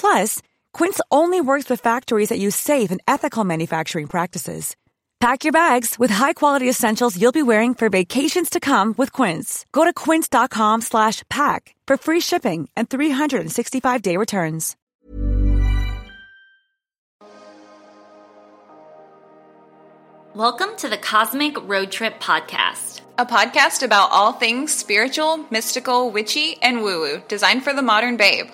Plus, Quince only works with factories that use safe and ethical manufacturing practices. Pack your bags with high-quality essentials you'll be wearing for vacations to come with Quince. Go to quince.com slash pack for free shipping and 365-day returns. Welcome to the Cosmic Road Trip Podcast. A podcast about all things spiritual, mystical, witchy, and woo woo, designed for the modern babe.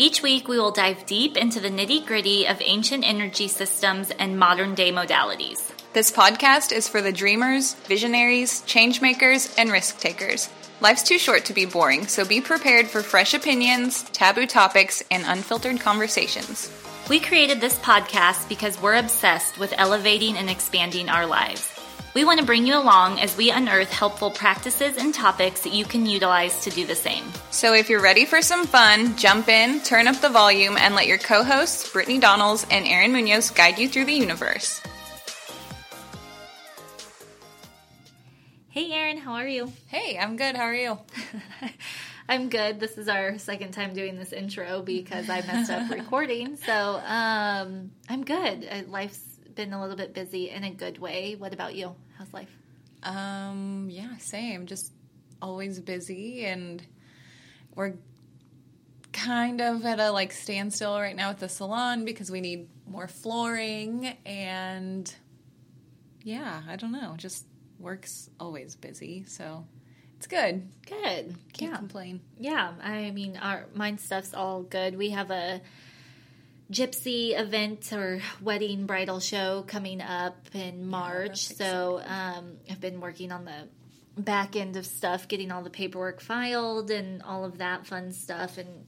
Each week, we will dive deep into the nitty gritty of ancient energy systems and modern day modalities. This podcast is for the dreamers, visionaries, changemakers, and risk takers. Life's too short to be boring, so be prepared for fresh opinions, taboo topics, and unfiltered conversations. We created this podcast because we're obsessed with elevating and expanding our lives. We want to bring you along as we unearth helpful practices and topics that you can utilize to do the same. So if you're ready for some fun, jump in, turn up the volume, and let your co hosts, Brittany Donnells and Aaron Munoz, guide you through the universe. Hey, Aaron, how are you? Hey, I'm good. How are you? I'm good. This is our second time doing this intro because I messed up recording. So um, I'm good. Uh, Life's been a little bit busy in a good way. What about you? How's life? Um, yeah, same. Just always busy and we're kind of at a like standstill right now with the salon because we need more flooring and yeah, I don't know. Just work's always busy, so it's good. Good. Can't yeah. complain. Yeah. I mean, our mine stuff's all good. We have a gypsy event or wedding bridal show coming up in March. so um, I've been working on the back end of stuff, getting all the paperwork filed and all of that fun stuff. And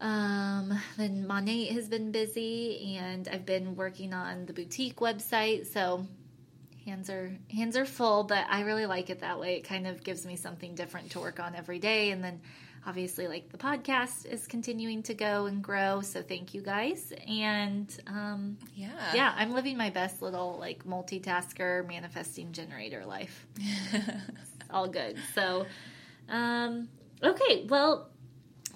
um, then Monet has been busy, and I've been working on the boutique website. So hands are hands are full, but I really like it that way. It kind of gives me something different to work on every day, and then obviously like the podcast is continuing to go and grow so thank you guys. And um Yeah. yeah i'm living my best little like multitasker manifesting generator life. All good. So um okay well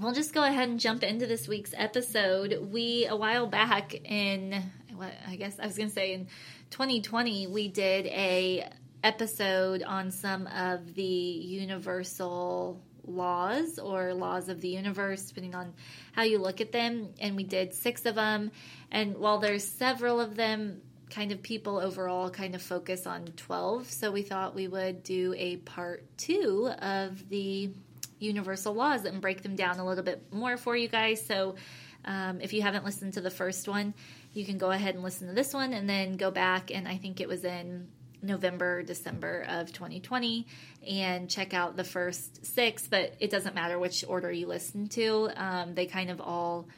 we'll just go ahead and jump into this week's episode. We a while back in what i guess i was gonna say in 2020 we did a episode on some of the universal laws or laws of the universe, depending on how you look at them. And we did six of them. And while there's several of them, kind of people overall kind of focus on 12. So we thought we would do a part two of the universal laws and break them down a little bit more for you guys. So um, if you haven't listened to the first one, you can go ahead and listen to this one and then go back. And I think it was in November, December of 2020 and check out the first six, but it doesn't matter which order you listen to. Um, they kind of all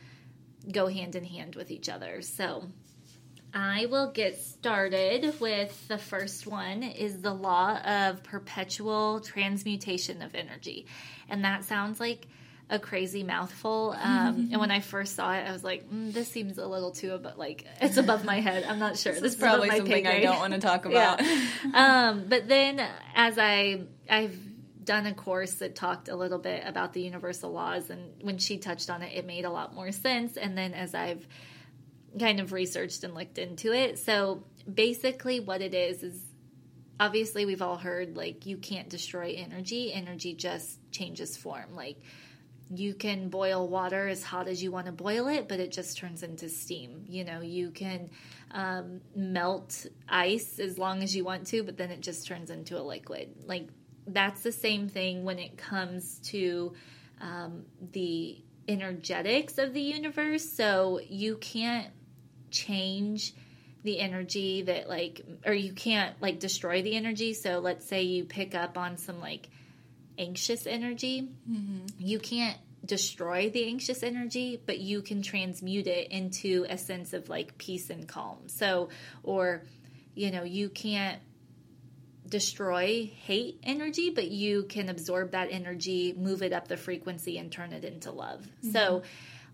go hand in hand with each other. So I will get started with the first one is the law of perpetual transmutation of energy. And that sounds like a crazy mouthful. Um, and when I first saw it, I was like, mm, "This seems a little too above, like it's above my head." I'm not sure. This, This, is probably above my pay something I don't want to talk about. um, but then as I I've done a course that talked a little bit about the universal laws, and when she touched on it, it made a lot more sense. And then as I've kind of researched and looked into it, so basically, what it is is obviously we've all heard like you can't destroy energy, energy just changes form. Like you can boil water as hot as you want to boil it, but it just turns into steam. You know, you can um, melt ice as long as you want to, but then it just turns into a liquid. Like that's the same thing when it comes to um, the energetics of the universe. So you can't change the energy that like or you can't like destroy the energy so let's say you pick up on some like anxious energy mm-hmm. you can't destroy the anxious energy but you can transmute it into a sense of like peace and calm so or you know you can't destroy hate energy but you can absorb that energy move it up the frequency and turn it into love mm-hmm. so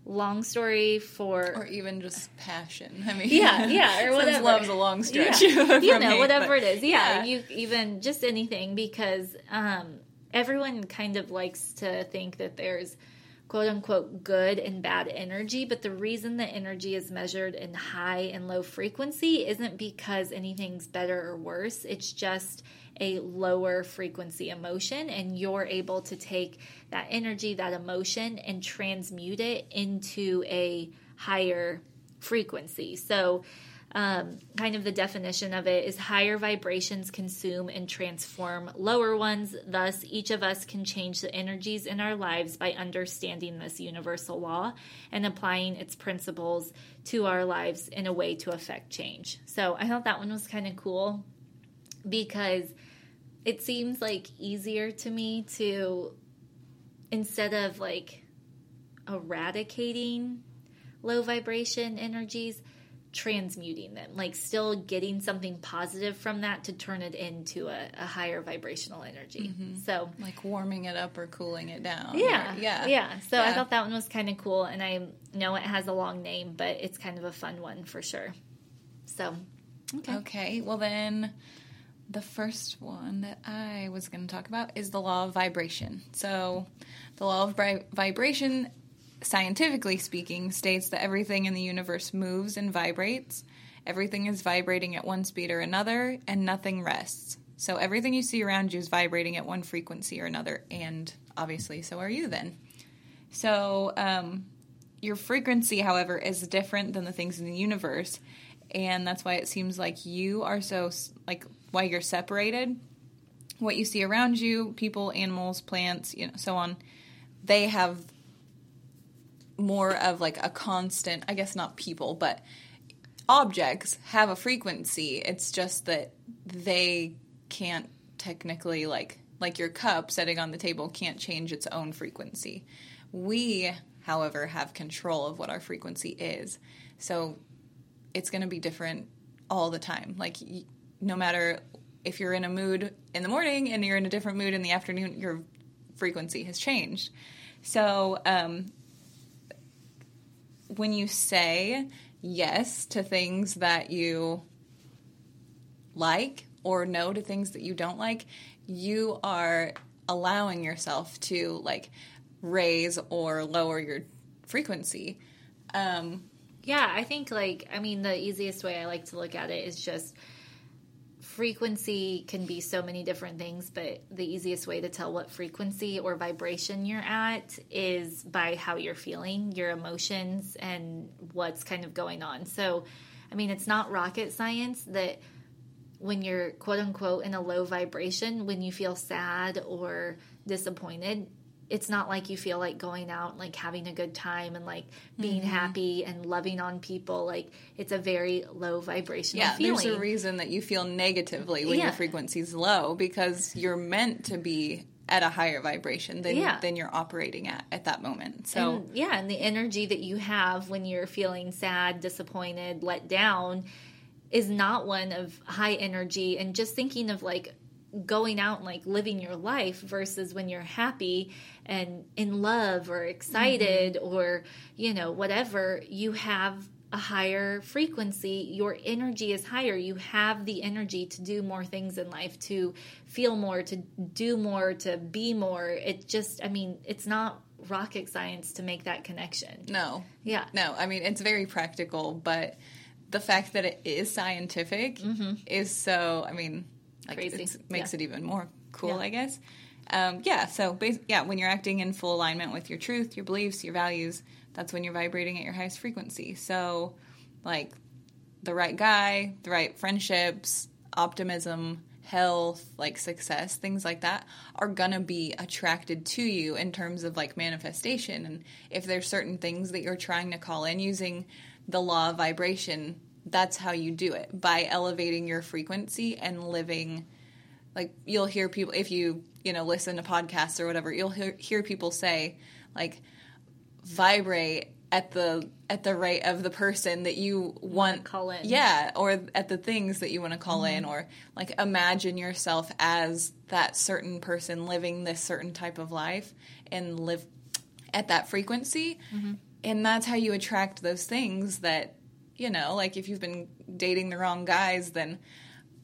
long story for or even just passion. I mean, yeah, yeah, or whatever. love's a long stretch. Yeah. you know, hate, whatever but, it is. Yeah, yeah, you even just anything because um, everyone kind of likes to think that there's quote unquote good and bad energy, but the reason that energy is measured in high and low frequency isn't because anything's better or worse. It's just a lower frequency emotion, and you're able to take that energy, that emotion, and transmute it into a higher frequency. So, um, kind of the definition of it is higher vibrations consume and transform lower ones. Thus, each of us can change the energies in our lives by understanding this universal law and applying its principles to our lives in a way to affect change. So, I thought that one was kind of cool because it seems like easier to me to instead of like eradicating low vibration energies transmuting them like still getting something positive from that to turn it into a, a higher vibrational energy mm-hmm. so like warming it up or cooling it down yeah or, yeah yeah so yeah. i thought that one was kind of cool and i know it has a long name but it's kind of a fun one for sure so okay okay well then the first one that I was going to talk about is the law of vibration. So, the law of vi- vibration, scientifically speaking, states that everything in the universe moves and vibrates. Everything is vibrating at one speed or another, and nothing rests. So, everything you see around you is vibrating at one frequency or another, and obviously, so are you then. So, um, your frequency, however, is different than the things in the universe, and that's why it seems like you are so like why you're separated, what you see around you, people, animals, plants, you know, so on, they have more of like a constant, I guess not people, but objects have a frequency. It's just that they can't technically like like your cup sitting on the table can't change its own frequency. We, however, have control of what our frequency is. So it's going to be different all the time. Like no matter if you're in a mood in the morning and you're in a different mood in the afternoon, your frequency has changed. So, um, when you say yes to things that you like or no to things that you don't like, you are allowing yourself to like raise or lower your frequency. Um, yeah, I think like I mean the easiest way I like to look at it is just frequency can be so many different things, but the easiest way to tell what frequency or vibration you're at is by how you're feeling, your emotions, and what's kind of going on. So, I mean, it's not rocket science that when you're quote unquote in a low vibration, when you feel sad or disappointed, it's not like you feel like going out and like having a good time and like being mm-hmm. happy and loving on people like it's a very low vibration yeah feeling. there's a reason that you feel negatively when yeah. your frequency's low because you're meant to be at a higher vibration than yeah. than you're operating at at that moment. So and, yeah, and the energy that you have when you're feeling sad, disappointed, let down is not one of high energy and just thinking of like going out and like living your life versus when you're happy and in love or excited mm-hmm. or you know whatever you have a higher frequency, your energy is higher. You have the energy to do more things in life, to feel more, to do more, to be more. It just, I mean, it's not rocket science to make that connection. No. Yeah. No, I mean, it's very practical, but the fact that it is scientific is so, I mean, like. Crazy. it's- makes Yeah. it even more cool, Yeah. I guess. Um, yeah, so bas- yeah, when you're acting in full alignment with your truth, your beliefs, your values, that's when you're vibrating at your highest frequency. So, like, the right guy, the right friendships, optimism, health, like success, things like that are gonna be attracted to you in terms of like manifestation. And if there's certain things that you're trying to call in using the law of vibration, that's how you do it by elevating your frequency and living like you'll hear people if you you know listen to podcasts or whatever you'll hear, hear people say like vibrate at the at the rate of the person that you want call in. yeah or at the things that you want to call in mm-hmm. or like imagine yourself as that certain person living this certain type of life and live at that frequency. Mm-hmm. And that's how you attract those things that you know like if you've been dating the wrong guys then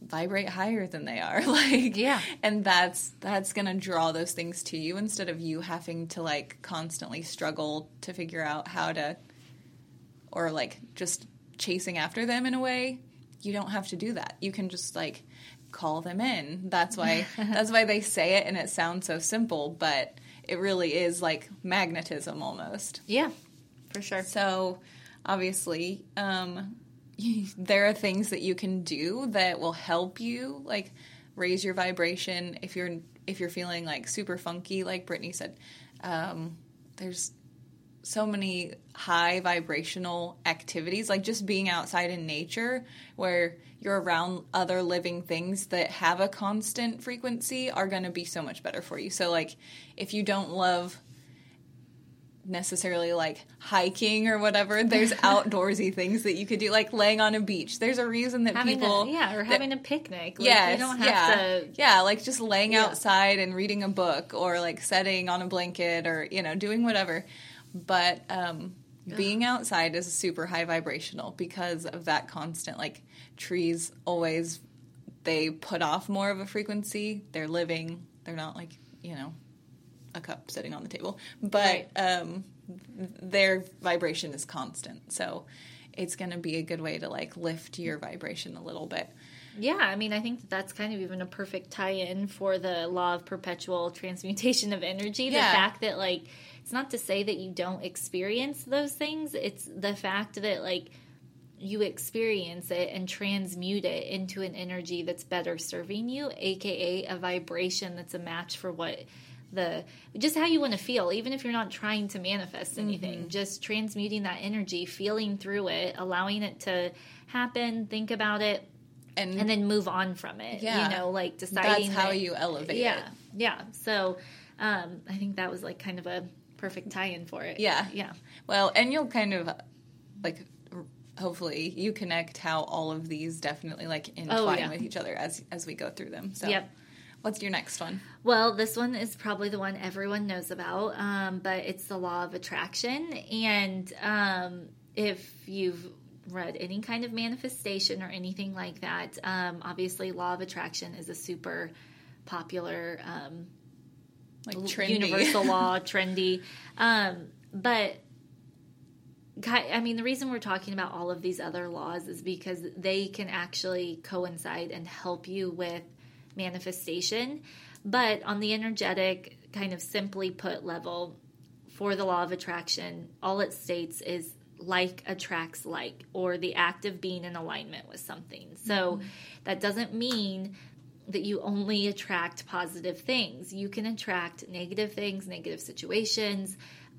vibrate higher than they are. Like Yeah. and that's that's gonna draw those things to you instead of you having to like constantly struggle to figure out how to or like just chasing after them in a way. You don't have to do that. You can just like call them in. That's why that's why they say it and it sounds so simple but it really is like magnetism almost. Yeah, for sure. so obviously, um, there are things that you can do that will help you like raise your vibration if you're if you're feeling like super funky, like Brittany said. Um, there's so many high vibrational activities, like just being outside in nature where you're around other living things that have a constant frequency are going to be so much better for you. So, like, if you don't love necessarily like hiking or whatever, there's outdoorsy things that you could do, like laying on a beach. There's a reason that Having people. a, yeah, or that- having a picnic. Like, Yes, you don't have yeah, to. yeah, like just laying Yeah. outside and reading a book, or like setting on a blanket, or you know, doing whatever. But um, being outside is super high vibrational because of that constant. Like trees always, they put off more of a frequency. They're living. They're not like you know, a cup sitting on the table, but Right. um, their vibration is constant. So. It's going to be a good way to like lift your vibration a little bit. Yeah, I mean, I think that that's kind of even a perfect tie-in for the law of perpetual transmutation of energy. The Yeah. fact that like it's not to say that you don't experience those things. It's the fact that like you experience it and transmute it into an energy that's better serving you, aka a vibration that's a match for what the just how you want to feel even if you're not trying to manifest anything just transmuting that energy feeling through it allowing it to happen think about it And, and then move on from it. Yeah. You know, like deciding That's how that- you elevate Yeah, it. yeah. So um, I think that was like kind of a perfect tie-in for it. Yeah. yeah, Well, and you'll kind of like hopefully you connect how all of these definitely like entwine Oh, yeah. with each other as as we go through them. So Yep. What's your next one? Well, this one is probably the one everyone knows about, um, but it's the law of attraction. And um, if you've read any kind of manifestation or anything like that, um, obviously, law of attraction is a super popular um, Like trendy. universal law, trendy. Um, but I mean, the reason we're talking about all of these other laws is because they can actually coincide and help you with manifestation. But on the energetic, kind of simply put level, for the law of attraction, all it states is like attracts like, or the act of being in alignment with something. So that doesn't mean that you only attract positive things. You can attract negative things, negative situations,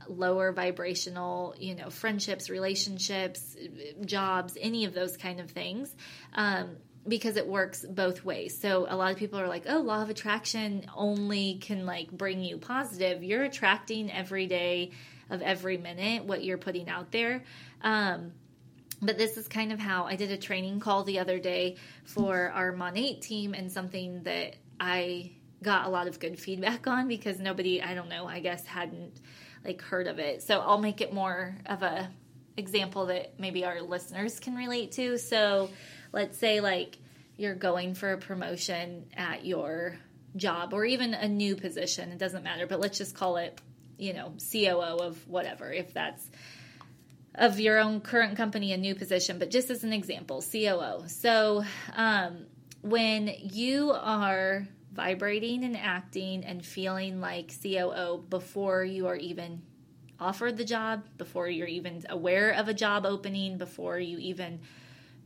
lower vibrational, you know, friendships, relationships, jobs, any of those kind of things. Um, because it works both ways. So a lot of people are like, "Oh, law of attraction only can like bring you positive." You're attracting every day of every minute what you're putting out there. Um, but this is kind of how I did a training call the other day for our Monat team and something that I got a lot of good feedback on because nobody, I don't know, I guess hadn't like heard of it. So I'll make it more of a example that maybe our listeners can relate to. So, let's say like you're going for a promotion at your job or even a new position. It doesn't matter, but let's just call it, you know, COO of whatever, if that's of your own current company, a new position, but just as an example, COO. So, um, when you are vibrating and acting and feeling like COO before you are even offered the job, before you're even aware of a job opening, before you even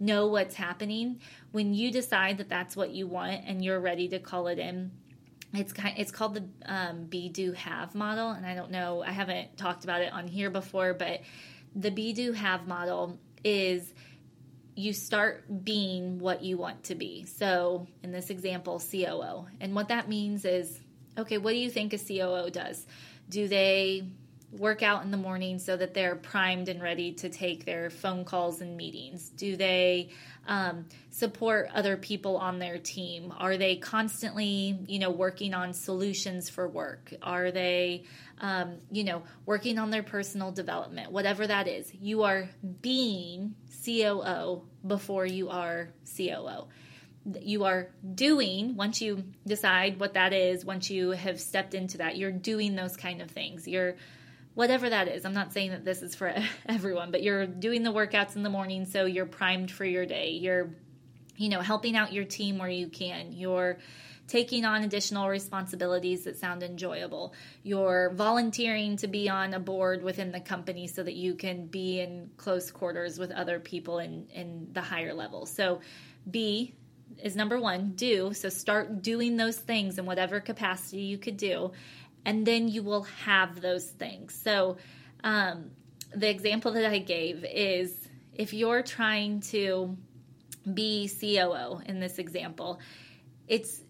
know what's happening, when you decide that that's what you want and you're ready to call it in, it's kind it's called the um, be do have model and i don't know i haven't talked about it on here before but the be do have model is you start being what you want to be. So in this example coo and what that means is okay what do you think a coo does? Do they work out in the morning so that they're primed and ready to take their phone calls and meetings? Do they um, support other people on their team? Are they constantly, you know, working on solutions for work? Are they, um, you know, working on their personal development? Whatever that is, you are being COO before you are COO you are doing once you decide what that is once you have stepped into that you're doing those kind of things you're whatever that is. I'm not saying that this is for everyone, but you're doing the workouts in the morning so you're primed for your day. You're you know, helping out your team where you can. You're taking on additional responsibilities that sound enjoyable. You're volunteering to be on a board within the company so that you can be in close quarters with other people in, in the higher level. So, be is number one, do. So, start doing those things in whatever capacity you could do and then you will have those things. So, um, the example that I gave is if you're trying to be COO in this example, it's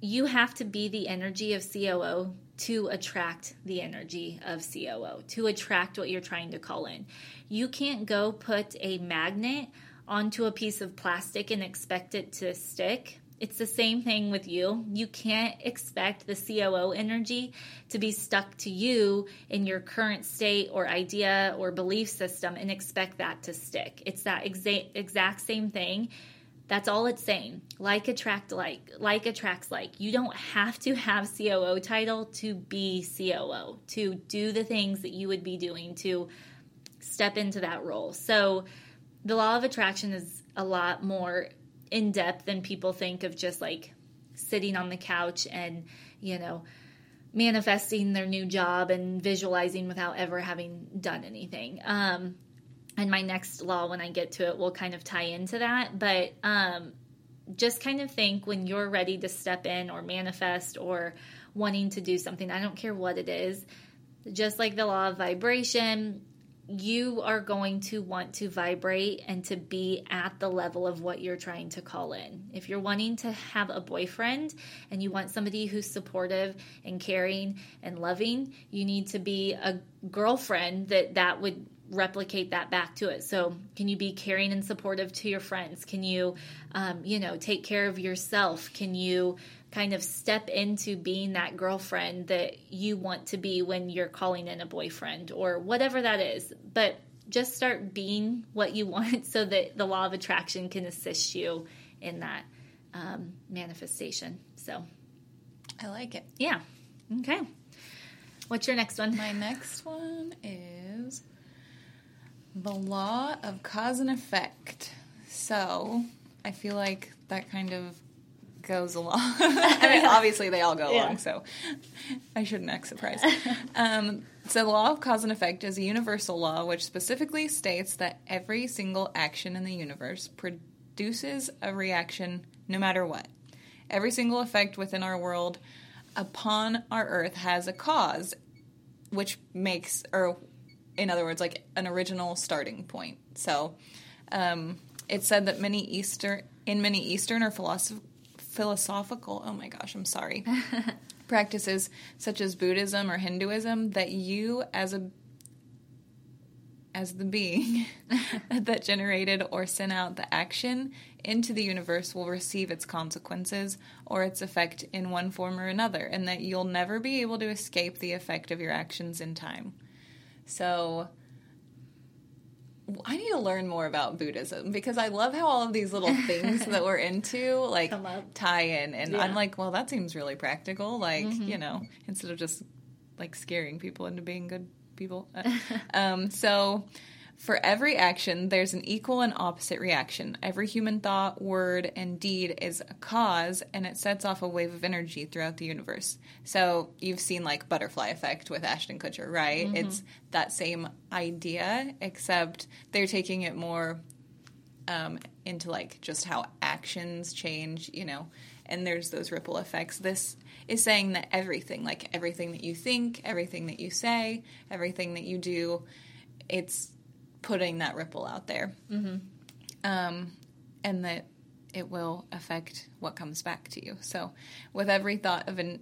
you have to be the energy of COO to attract the energy of COO, to attract what you're trying to call in. You can't go put a magnet onto a piece of plastic and expect it to stick it's the same thing with you. You can't expect the COO energy to be stuck to you in your current state or idea or belief system and expect that to stick. It's that exa- exact same thing. That's all it's saying. Like attract like, like attracts like. You don't have to have COO title to be COO, to do the things that you would be doing to step into that role. So the law of attraction is a lot more in depth than people think of just like sitting on the couch and, you know, manifesting their new job and visualizing without ever having done anything. Um, and my next law, when I get to it, will kind of tie into that. But um, just kind of think when you're ready to step in or manifest or wanting to do something, I don't care what it is, just like the law of vibration, you are going to want to vibrate and to be at the level of what you're trying to call in. If you're wanting to have a boyfriend and you want somebody who's supportive and caring and loving, you need to be a girlfriend that that would replicate that back to it. So, can you be caring and supportive to your friends? Can you, um, you know, take care of yourself? Can you kind of step into being that girlfriend that you want to be when you're calling in a boyfriend or whatever that is. But just start being what you want so that the law of attraction can assist you in that um, manifestation. So I like it. Yeah. Okay. What's your next one? My next one is the law of cause and effect. So I feel like that kind of goes along. I mean, obviously they all go yeah. along, so I shouldn't act surprised. Um, so, the law of cause and effect is a universal law which specifically states that every single action in the universe produces a reaction no matter what. Every single effect within our world upon our earth has a cause, which makes, or in other words, like an original starting point. So, um, it's said that many Eastern, in many Eastern or philosoph- philosophical, oh my gosh, I'm sorry, practices such as Buddhism or Hinduism that you as a as the being that generated or sent out the action into the universe will receive its consequences or its effect in one form or another, and that you'll never be able to escape the effect of your actions in time. So, I need to learn more about Buddhism because I love how all of these little things that we're into like tie in, and Yeah. I'm like, well, that seems really practical. Like, you know, instead of just like scaring people into being good people. Um, so, for every action, there's an equal and opposite reaction. Every human thought, word, and deed is a cause, and it sets off a wave of energy throughout the universe. So, you've seen like butterfly effect with Ashton Kutcher, right? It's that same idea, except they're taking it more um, into like just how actions change, you know, and there's those ripple effects. This is saying that everything, like everything that you think, everything that you say, everything that you do, it's putting that ripple out there. Mm-hmm. Um, and that it will affect what comes back to you. So, with every thought of an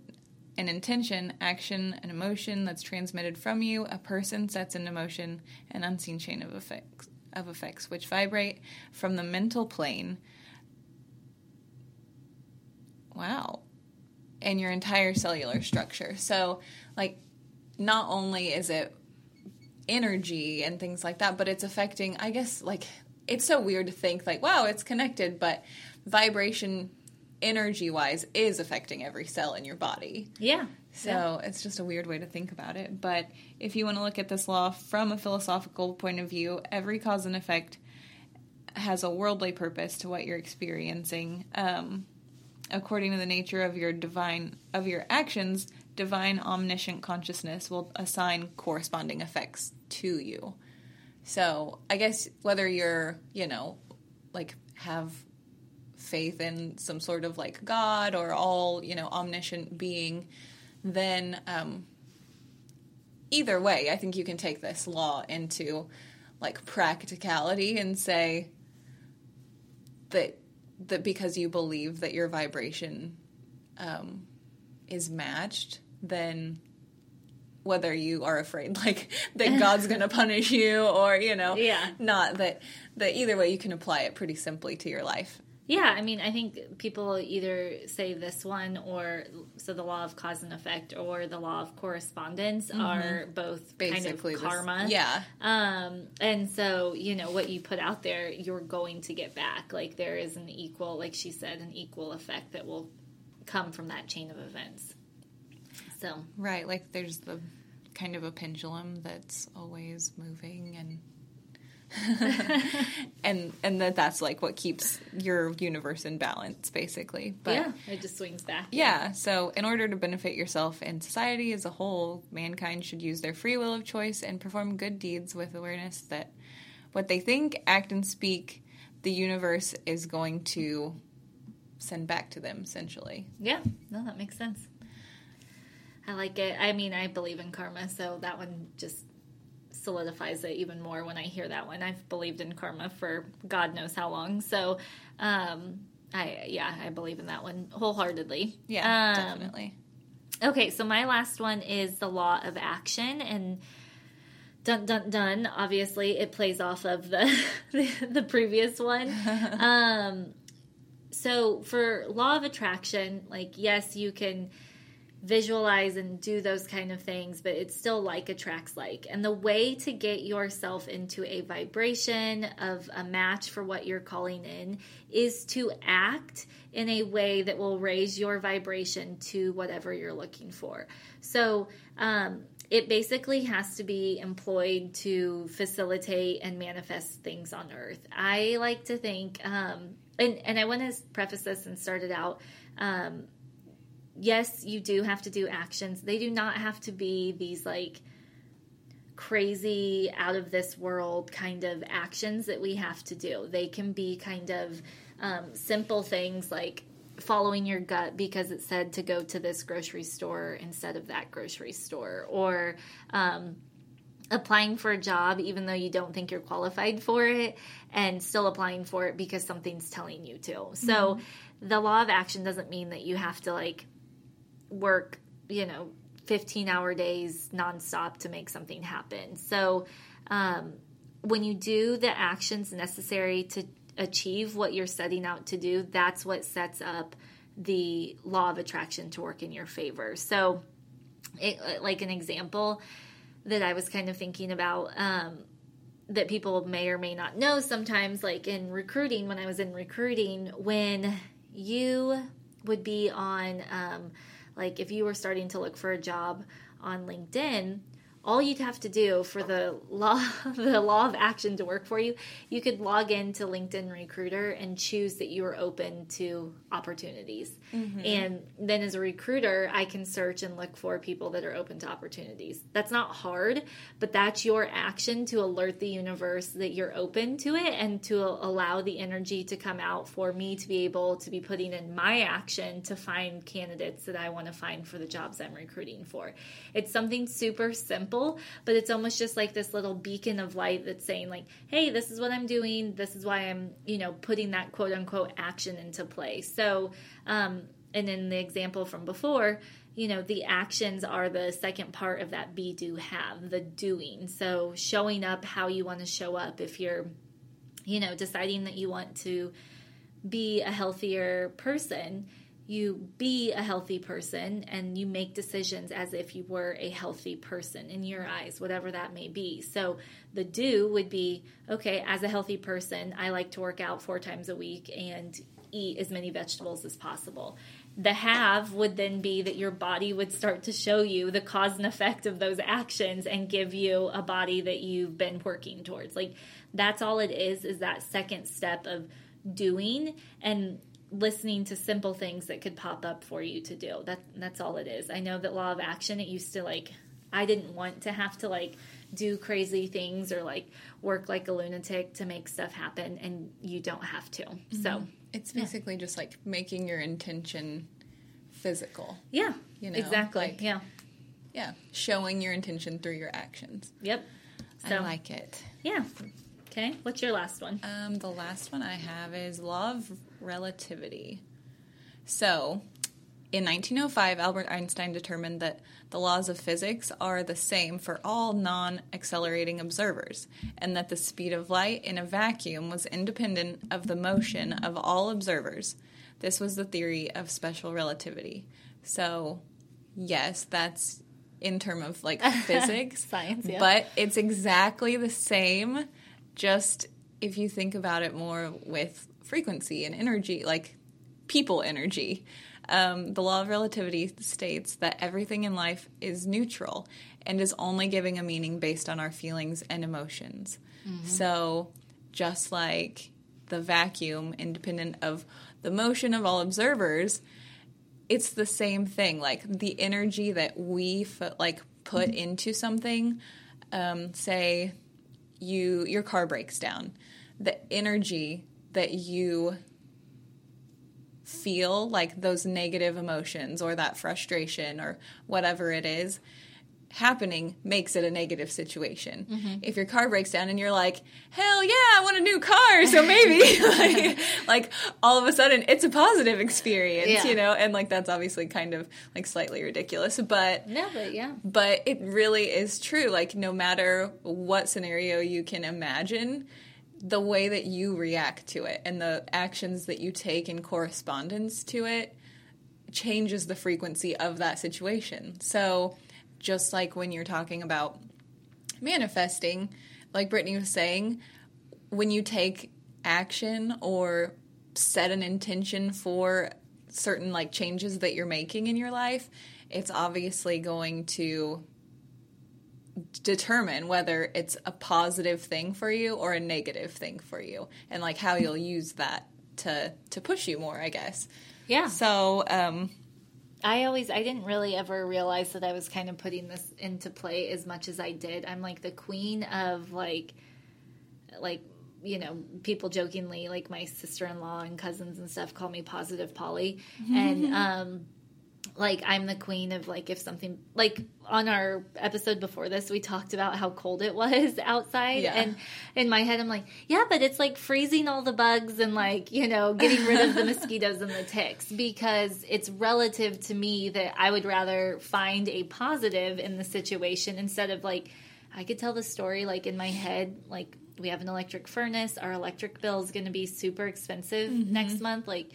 an intention, action, an emotion that's transmitted from you, a person sets into motion an unseen chain of effects of effects which vibrate from the mental plane. Wow. And your entire cellular structure. So, like, not only is it energy and things like that, but it's affecting, I guess, like, it's so weird to think, like, wow, it's connected, but vibration, energy wise, is affecting every cell in your body. Yeah. So it's just a weird way to think about it. But if you want to look at this law from a philosophical point of view, every cause and effect has a worldly purpose to what you're experiencing. Um, according to the nature of your divine of your actions, divine omniscient consciousness will assign corresponding effects to you. So I guess whether you're, you know, like have faith in some sort of like God or all, you know, omniscient being, then um, either way, I think you can take this law into like practicality and say that that because you believe that your vibration um, is matched, then whether you are afraid like that God's going to punish you or you know Yeah. not that that either way you can apply it pretty simply to your life. Yeah, I mean, I think people either say this one or so the law of cause and effect or the law of correspondence are both Basically kind of karma. yeah. Um, and so, you know, what you put out there, you're going to get back. Like there is an equal, like she said, an equal effect that will come from that chain of events. So, Right, like there's the kind of a pendulum that's always moving and and and that that's like what keeps your universe in balance basically. But yeah, it just swings back. yeah, so in order to benefit yourself and society as a whole, mankind should use their free will of choice and perform good deeds with awareness that what they think, act, and speak, the universe is going to send back to them essentially. Yeah, no, that makes sense. I like it. I mean, I believe in karma, so that one just solidifies it even more when I hear that one. I've believed in karma for God knows how long. So, um, I yeah, I believe in that one wholeheartedly. Yeah, Um, definitely. Okay, so my last one is the law of action and dun dun dun obviously it plays off of the the, the previous one. um so for law of attraction, like yes, you can visualize and do those kind of things, but it's still like attracts like. And the way to get yourself into a vibration of a match for what you're calling in is to act in a way that will raise your vibration to whatever you're looking for. So, um, it basically has to be employed to facilitate and manifest things on earth. I like to think, um, and, and I want to preface this and start it out. Um, yes, you do have to do actions. They do not have to be these like crazy, out of this world kind of actions that we have to do. They can be kind of um, simple things like following your gut because it said to go to this grocery store instead of that grocery store, or um, applying for a job even though you don't think you're qualified for it and still applying for it because something's telling you to. So the law of action doesn't mean that you have to like work, you know, 15 hour days nonstop to make something happen. So um, when you do the actions necessary to achieve what you're setting out to do, that's what sets up the law of attraction to work in your favor. So, it, like an example that I was kind of thinking about, um, that people may or may not know sometimes like in recruiting when i was in recruiting when you would be on um, like if you were starting to look for a job on linkedin all you'd have to do for the law the law of action to work for you you could log into linkedin recruiter and choose that you are open to opportunities. Mm-hmm. And then as a recruiter i can search and look for people that are open to opportunities. That's not hard but that's your action to alert the universe that you're open to it and to allow the energy to come out for me to be able to be putting in my action to find candidates that i want to find for the jobs i'm recruiting for. It's something super simple but it's almost just like this little beacon of light that's saying like hey this is what i'm doing. This is why i'm you know putting that quote unquote action into play. So um and in the example from before you know the actions are the second part of that be do have the doing. So showing up how you want to show up if you're you know deciding that you want to be a healthier person you be a healthy person and you make decisions as if you were a healthy person in your eyes, whatever that may be. So the do would be okay, as a healthy person, I like to work out four times a week and eat as many vegetables as possible. The have would then be that your body would start to show you the cause and effect of those actions and give you a body that you've been working towards. Like that's all it is, is that second step of doing and listening to simple things that could pop up for you to do. That that's all it is. I know that law of action it used to like I didn't want to have to like do crazy things or like work like a lunatic to make stuff happen and you don't have to. So, It's basically just like making your intention physical. yeah. You know, exactly. like- yeah. Yeah, showing your intention through your actions. Yep. So, I like it. yeah. Okay. What's your last one? Um, the last one I have is law of relativity. So, in 1905, Albert Einstein determined that the laws of physics are the same for all non accelerating observers, and that the speed of light in a vacuum was independent of the motion of all observers. This was the theory of special relativity. So, yes, that's in term of like physics, Science, yeah. but it's exactly the same. Just if you think about it more with frequency and energy, like people energy. Um, the law of relativity states that everything in life is neutral and is only giving a meaning based on our feelings and emotions. So, just like the vacuum, independent of the motion of all observers, it's the same thing. Like the energy that we f- like put into something. Um, say you your car breaks down, the energy that you feel like those negative emotions or that frustration or whatever it is happening makes it a negative situation. Mm-hmm. If your car breaks down and you're like, "Hell yeah, I want a new car." So maybe like, like all of a sudden it's a positive experience, Yeah. you know? And like that's obviously kind of like slightly ridiculous, but No, but yeah. but it really is true. Like, no matter what scenario you can imagine, the way that you react to it and the actions that you take in correspondence to it changes the frequency of that situation. So, just like when you're talking about manifesting, like Brittany was saying, when you take action or set an intention for certain like changes that you're making in your life, it's obviously going to determine whether it's a positive thing for you or a negative thing for you and like how you'll use that to to push you more, I guess. Yeah. So, um I always I didn't really ever realize that I was kind of putting this into play as much as I did. I'm like the queen of like like you know, people jokingly like my sister-in-law and cousins and stuff call me positive Polly and um like I'm the queen of like if something like on our episode before this we talked about how cold it was outside Yeah. and in my head I'm like yeah but it's like freezing all the bugs and like you know getting rid of the mosquitoes and the ticks because it's relative to me that I would rather find a positive in the situation instead of like I could tell the story like in my head like we have an electric furnace our electric bill is going to be super expensive mm-hmm. next month like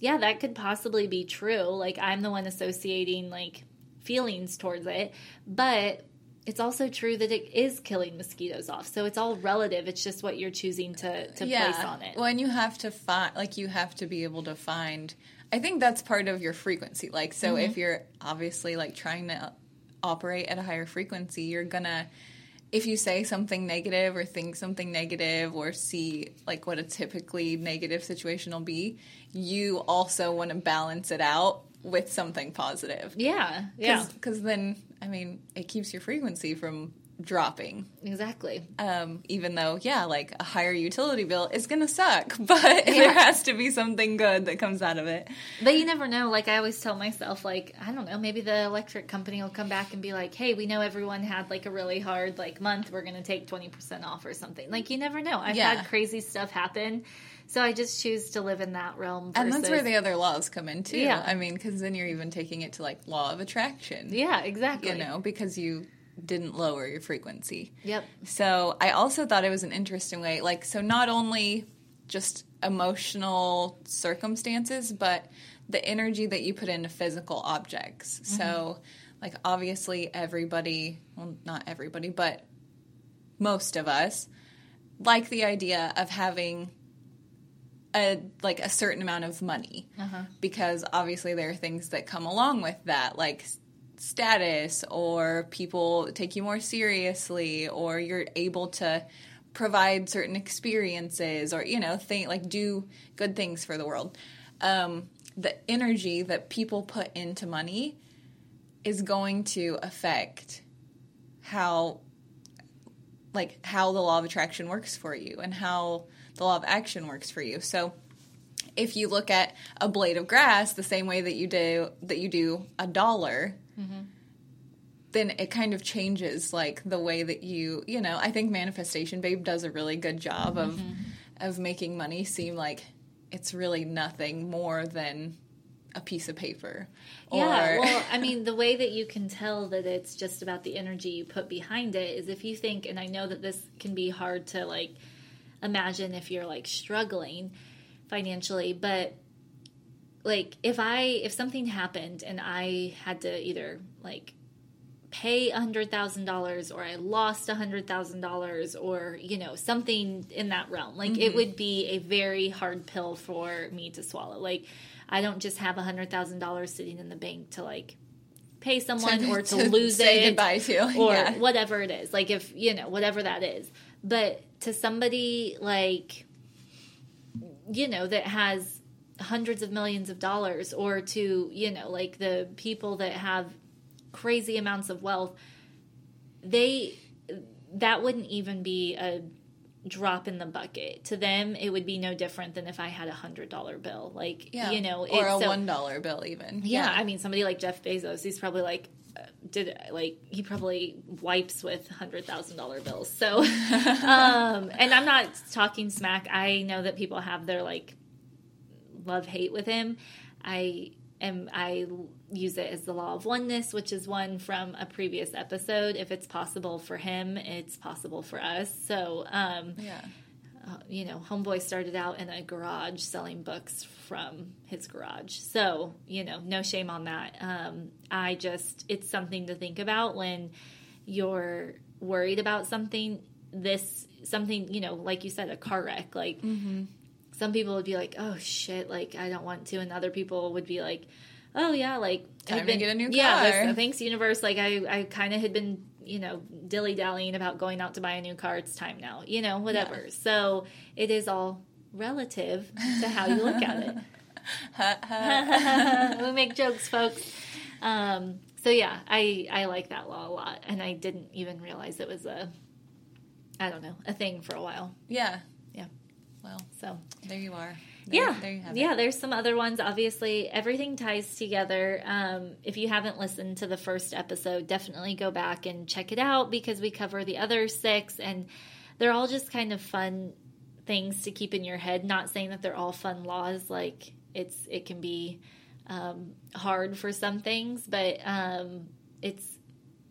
yeah, that could possibly be true. Like I'm the one associating like feelings towards it, but it's also true that it is killing mosquitoes off. So it's all relative. It's just what you're choosing to, to place on it. Well, and you have to find, like, you have to be able to find. I think that's part of your frequency. Like, so Mm-hmm. if you're obviously like trying to operate at a higher frequency, you're gonna, if you say something negative or think something negative or see like what a typically negative situation will be, you also want to balance it out with something positive. yeah, yeah, Because then, I mean, it keeps your frequency from dropping. exactly. Um, even though, yeah, like a higher utility bill is gonna suck, but there has to be something good that comes out of it. But you never know. Like I always tell myself, like I don't know, maybe the electric company will come back and be like, "Hey, we know everyone had like a really hard like month. We're going to take twenty percent off or something." Like you never know. I've Yeah. had crazy stuff happen, so I just choose to live in that realm. And that's where the other laws come in too. Yeah. I mean, because then you're even taking it to like law of attraction. yeah, exactly. You know, because you didn't lower your frequency. Yep. So I also thought it was an interesting way. Like, so not only just emotional circumstances, but the energy that you put into physical objects. So, mm-hmm. like, obviously, everybody, well, not everybody, but most of us like the idea of having a like a certain amount of money uh-huh. because obviously there are things that come along with that like status or people take you more seriously or you're able to provide certain experiences or you know think like do good things for the world um, the energy that people put into money is going to affect how like how the law of attraction works for you and how the law of action works for you. So if you look at a blade of grass the same way that you do that you do a dollar, then it kind of changes like the way that you you know I think Manifestation Babe does a really good job of mm-hmm. of making money seem like it's really nothing more than a piece of paper. Yeah, well, I mean, the way that you can tell that it's just about the energy you put behind it is if you think, and I know that this can be hard to like imagine if you're like struggling financially, but like if I if something happened and I had to either like pay a hundred thousand dollars or I lost a hundred thousand dollars or you know something in that realm like it mm-hmm. would be a very hard pill for me to swallow like I don't just have a hundred thousand dollars sitting in the bank to like pay someone or to, lose say it goodbye to. or Yeah. whatever it is like if you know whatever that is but to somebody like you know that has hundreds of millions of dollars or to you know like the people that have crazy amounts of wealth they that wouldn't even be a drop in the bucket to them it would be no different than if i had a hundred dollar bill like Yeah. you know or it's a so- one dollar bill even. yeah, I mean, somebody like Jeff Bezos, he's probably like, uh, did like he probably wipes with hundred thousand dollar bills. So, um, and I'm not talking smack. I know that people have their like love hate with him. I am I use it as the law of oneness, which is one from a previous episode. If it's possible for him, it's possible for us. So, um, yeah. you know, Homeboy started out in a garage selling books from his garage. So, you know, no shame on that. Um, I just, it's something to think about when you're worried about something. This, something, you know, like you said, a car wreck. Like, some people would be like, oh shit, like, I don't want to. And other people would be like, oh yeah, like, Time I've to get a new Yeah, car. this- thanks, universe. Like, I, I kind of had been, you know, dilly dallying about going out to buy a new car. It's time now, you know, whatever. So it is all relative to how you look at it. we make jokes, folks. Um, so yeah, I I like that law a lot, and I didn't even realize it was a, I don't know, a thing for a while. Yeah. Well, So there you are. There, yeah, There you have yeah. it. There's some other ones. Obviously, everything ties together. Um, if you haven't listened to the first episode, definitely go back and check it out because we cover the other six, and they're all just kind of fun things to keep in your head. Not saying that they're all fun laws. Like it's it can be um, hard for some things, but um, it's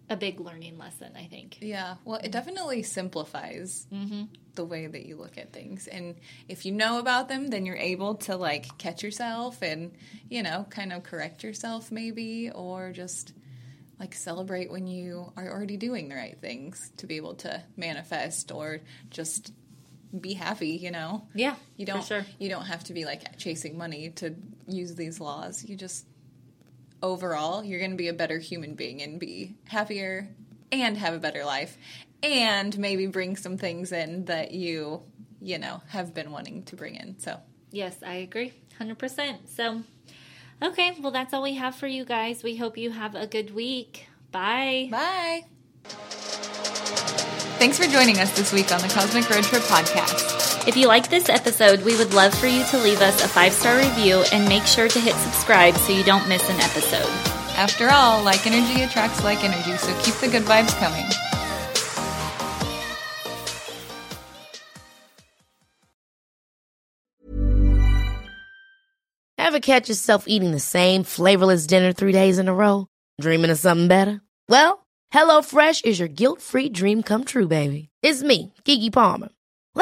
a big learning lesson. I think. Yeah. Well, it definitely simplifies mm-hmm. the way that you look at things. And if you know about them, then you're able to like catch yourself and, you know, kind of correct yourself maybe or just like celebrate when you are already doing the right things to be able to manifest or just be happy, you know. Yeah, You don't sure. you don't have to be like chasing money to use these laws. You just overall, you're going to be a better human being and be happier and have a better life and maybe bring some things in that you, you know, have been wanting to bring in. So, Yes, I agree. 100%. So, okay, well, that's all we have for you guys. We hope you have a good week. Bye. bye. Thanks for joining us this week on the Cosmic Road Trip podcast. If you like this episode, we would love for you to leave us a five star review and make sure to hit subscribe so you don't miss an episode. After all, like energy attracts like energy, so keep the good vibes coming. Ever catch yourself eating the same flavorless dinner three days in a row? Dreaming of something better? Well, HelloFresh is your guilt-free dream come true, baby. It's me, Keke Palmer.